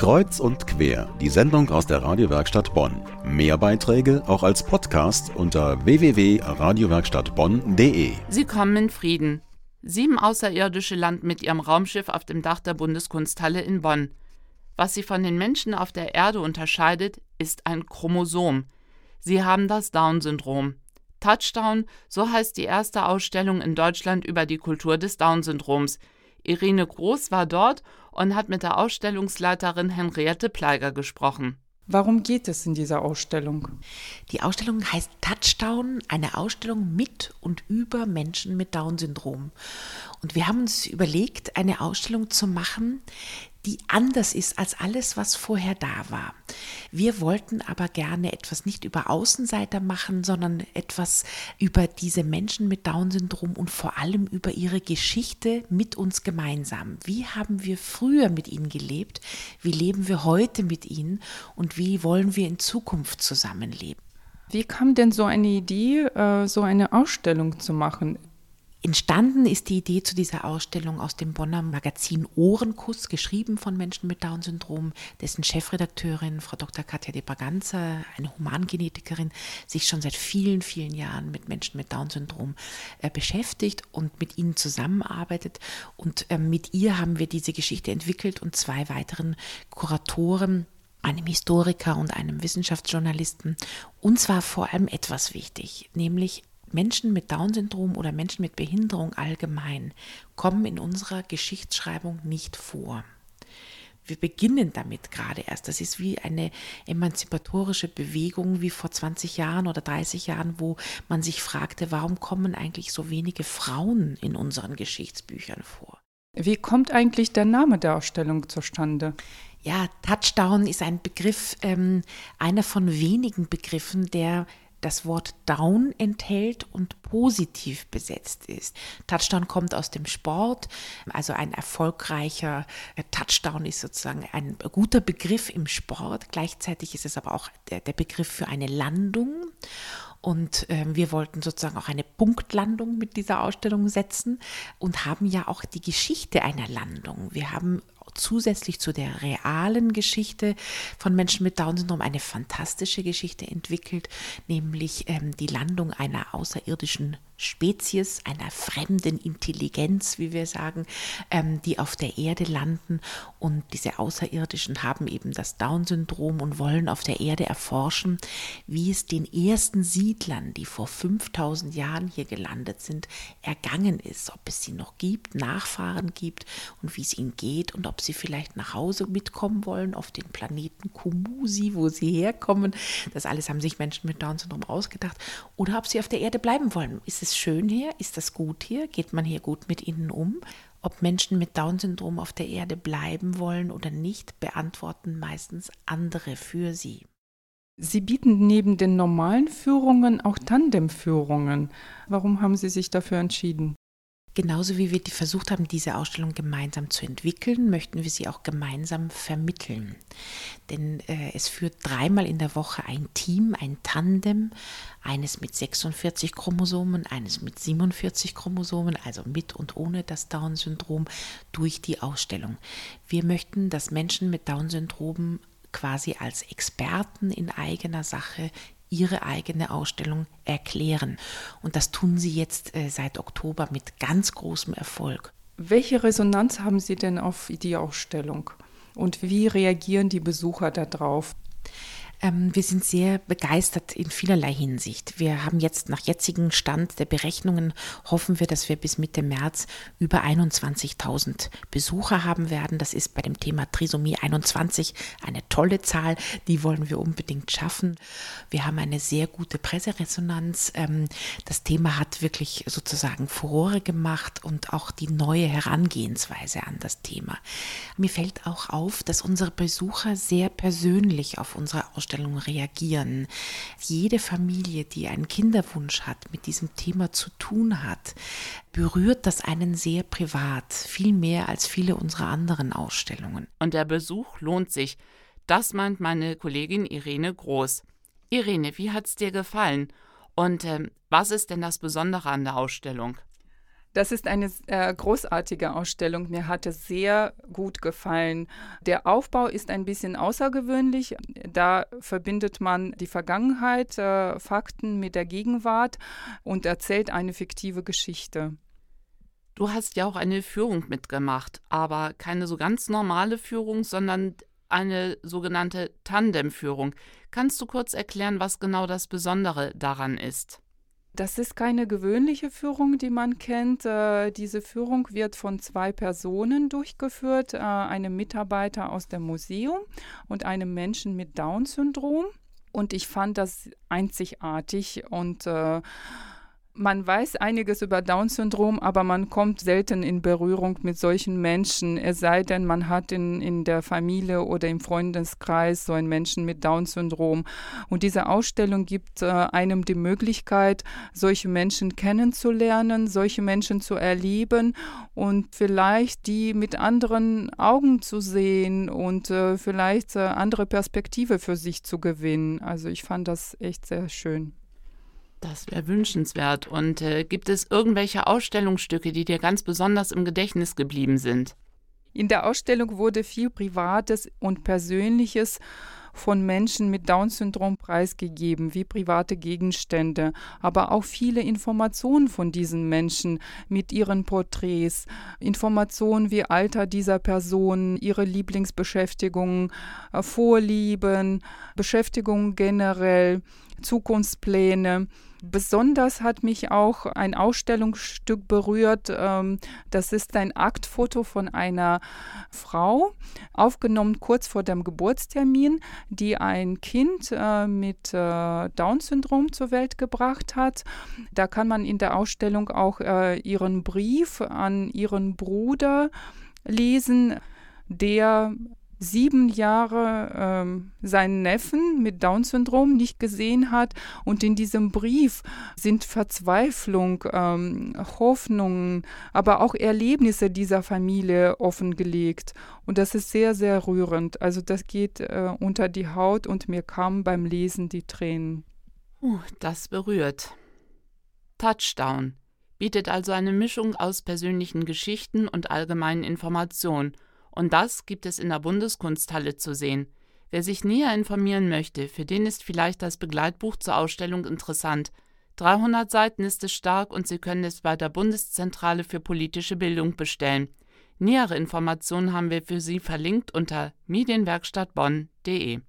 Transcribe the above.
Kreuz und quer, die Sendung aus der Radiowerkstatt Bonn. Mehr Beiträge auch als Podcast unter www.radiowerkstattbonn.de. Sie kommen in Frieden. Sieben Außerirdische landen mit ihrem Raumschiff auf dem Dach der Bundeskunsthalle in Bonn. Was sie von den Menschen auf der Erde unterscheidet, ist ein Chromosom. Sie haben das Down-Syndrom. Touchdown, so heißt die erste Ausstellung in Deutschland über die Kultur des Down-Syndroms. Irene Groß war dort und hat mit der Ausstellungsleiterin Henriette Pleiger gesprochen. Warum geht es in dieser Ausstellung? Die Ausstellung heißt Touchdown, eine Ausstellung mit und über Menschen mit Down-Syndrom. Und wir haben uns überlegt, eine Ausstellung zu machen, die anders ist als alles, was vorher da war. Wir wollten aber gerne etwas nicht über Außenseiter machen, sondern etwas über diese Menschen mit Down-Syndrom und vor allem über ihre Geschichte mit uns gemeinsam. Wie haben wir früher mit ihnen gelebt? Wie leben wir heute mit ihnen? Und wie wollen wir in Zukunft zusammenleben? Wie kam denn so eine Idee, äh, so eine Ausstellung zu machen? Entstanden ist die Idee zu dieser Ausstellung aus dem Bonner Magazin Ohrenkuss, geschrieben von Menschen mit Down-Syndrom, dessen Chefredakteurin, Frau Dr. Katja de Braganza, eine Humangenetikerin, sich schon seit vielen, vielen Jahren mit Menschen mit Down-Syndrom äh, beschäftigt und mit ihnen zusammenarbeitet. Und äh, mit ihr haben wir diese Geschichte entwickelt und zwei weiteren Kuratoren einem Historiker und einem Wissenschaftsjournalisten. Uns war vor allem etwas wichtig, nämlich Menschen mit Down-Syndrom oder Menschen mit Behinderung allgemein kommen in unserer Geschichtsschreibung nicht vor. Wir beginnen damit gerade erst. Das ist wie eine emanzipatorische Bewegung wie vor 20 Jahren oder 30 Jahren, wo man sich fragte, warum kommen eigentlich so wenige Frauen in unseren Geschichtsbüchern vor? Wie kommt eigentlich der Name der Ausstellung zustande? Ja, Touchdown ist ein Begriff, ähm, einer von wenigen Begriffen, der das Wort down enthält und positiv besetzt ist. Touchdown kommt aus dem Sport, also ein erfolgreicher äh, Touchdown ist sozusagen ein guter Begriff im Sport. Gleichzeitig ist es aber auch der, der Begriff für eine Landung. Und äh, wir wollten sozusagen auch eine Punktlandung mit dieser Ausstellung setzen und haben ja auch die Geschichte einer Landung. Wir haben zusätzlich zu der realen Geschichte von Menschen mit Down-Syndrom eine fantastische Geschichte entwickelt, nämlich ähm, die Landung einer außerirdischen Spezies, einer fremden Intelligenz, wie wir sagen, ähm, die auf der Erde landen. Und diese Außerirdischen haben eben das Down-Syndrom und wollen auf der Erde erforschen, wie es den ersten Siedlern, die vor 5000 Jahren hier gelandet sind, ergangen ist, ob es sie noch gibt, Nachfahren gibt und wie es ihnen geht und ob sie vielleicht nach Hause mitkommen wollen auf den Planeten Kumusi, wo sie herkommen. Das alles haben sich Menschen mit Down-Syndrom ausgedacht. Oder ob sie auf der Erde bleiben wollen. Ist es es schön hier? Ist das gut hier? Geht man hier gut mit ihnen um? Ob Menschen mit Down-Syndrom auf der Erde bleiben wollen oder nicht, beantworten meistens andere für sie. Sie bieten neben den normalen Führungen auch Tandemführungen. Warum haben Sie sich dafür entschieden? Genauso wie wir versucht haben, diese Ausstellung gemeinsam zu entwickeln, möchten wir sie auch gemeinsam vermitteln. Denn äh, es führt dreimal in der Woche ein Team, ein Tandem, eines mit 46 Chromosomen, eines mit 47 Chromosomen, also mit und ohne das Down-Syndrom, durch die Ausstellung. Wir möchten, dass Menschen mit Down-Syndrom quasi als Experten in eigener Sache ihre eigene Ausstellung erklären. Und das tun sie jetzt äh, seit Oktober mit ganz großem Erfolg. Welche Resonanz haben Sie denn auf die Ausstellung? Und wie reagieren die Besucher darauf? Ähm, wir sind sehr begeistert in vielerlei Hinsicht. Wir haben jetzt nach jetzigem Stand der Berechnungen, hoffen wir, dass wir bis Mitte März über 21.000 Besucher haben werden. Das ist bei dem Thema Trisomie 21 eine tolle Zahl. Die wollen wir unbedingt schaffen. Wir haben eine sehr gute Presseresonanz. Ähm, das Thema hat wirklich sozusagen Furore gemacht und auch die neue Herangehensweise an das Thema. Mir fällt auch auf, dass unsere Besucher sehr persönlich auf unsere Ausstellung Ausstellung reagieren. Jede Familie, die einen Kinderwunsch hat, mit diesem Thema zu tun hat, berührt das einen sehr privat, viel mehr als viele unserer anderen Ausstellungen. Und der Besuch lohnt sich. Das meint meine Kollegin Irene Groß. Irene, wie hat's dir gefallen? Und äh, was ist denn das Besondere an der Ausstellung? Das ist eine äh, großartige Ausstellung. Mir hat es sehr gut gefallen. Der Aufbau ist ein bisschen außergewöhnlich. Da verbindet man die Vergangenheit, äh, Fakten mit der Gegenwart und erzählt eine fiktive Geschichte. Du hast ja auch eine Führung mitgemacht, aber keine so ganz normale Führung, sondern eine sogenannte Tandemführung. Kannst du kurz erklären, was genau das Besondere daran ist? Das ist keine gewöhnliche Führung, die man kennt. Äh, diese Führung wird von zwei Personen durchgeführt, äh, einem Mitarbeiter aus dem Museum und einem Menschen mit Down-Syndrom. Und ich fand das einzigartig und äh, man weiß einiges über Down-Syndrom, aber man kommt selten in Berührung mit solchen Menschen, es sei denn, man hat in, in der Familie oder im Freundeskreis so einen Menschen mit Down-Syndrom. Und diese Ausstellung gibt äh, einem die Möglichkeit, solche Menschen kennenzulernen, solche Menschen zu erleben und vielleicht die mit anderen Augen zu sehen und äh, vielleicht äh, andere Perspektive für sich zu gewinnen. Also ich fand das echt sehr schön. Das wäre wünschenswert. Und äh, gibt es irgendwelche Ausstellungsstücke, die dir ganz besonders im Gedächtnis geblieben sind? In der Ausstellung wurde viel Privates und Persönliches von Menschen mit Down-Syndrom preisgegeben, wie private Gegenstände, aber auch viele Informationen von diesen Menschen mit ihren Porträts, Informationen wie Alter dieser Person, ihre Lieblingsbeschäftigungen, äh, Vorlieben, Beschäftigungen generell, Zukunftspläne. Besonders hat mich auch ein Ausstellungsstück berührt. Ähm, das ist ein Aktfoto von einer Frau, aufgenommen kurz vor dem Geburtstermin, die ein Kind äh, mit äh, Down-Syndrom zur Welt gebracht hat. Da kann man in der Ausstellung auch äh, ihren Brief an ihren Bruder lesen, der sieben Jahre ähm, seinen Neffen mit Down-Syndrom nicht gesehen hat. Und in diesem Brief sind Verzweiflung, ähm, Hoffnungen, aber auch Erlebnisse dieser Familie offengelegt. Und das ist sehr, sehr rührend. Also das geht äh, unter die Haut und mir kamen beim Lesen die Tränen. Uh, das berührt. Touchdown bietet also eine Mischung aus persönlichen Geschichten und allgemeinen Informationen – und das gibt es in der Bundeskunsthalle zu sehen. Wer sich näher informieren möchte, für den ist vielleicht das Begleitbuch zur Ausstellung interessant. 300 Seiten ist es stark und Sie können es bei der Bundeszentrale für politische Bildung bestellen. Nähere Informationen haben wir für Sie verlinkt unter medienwerkstattbonn.de.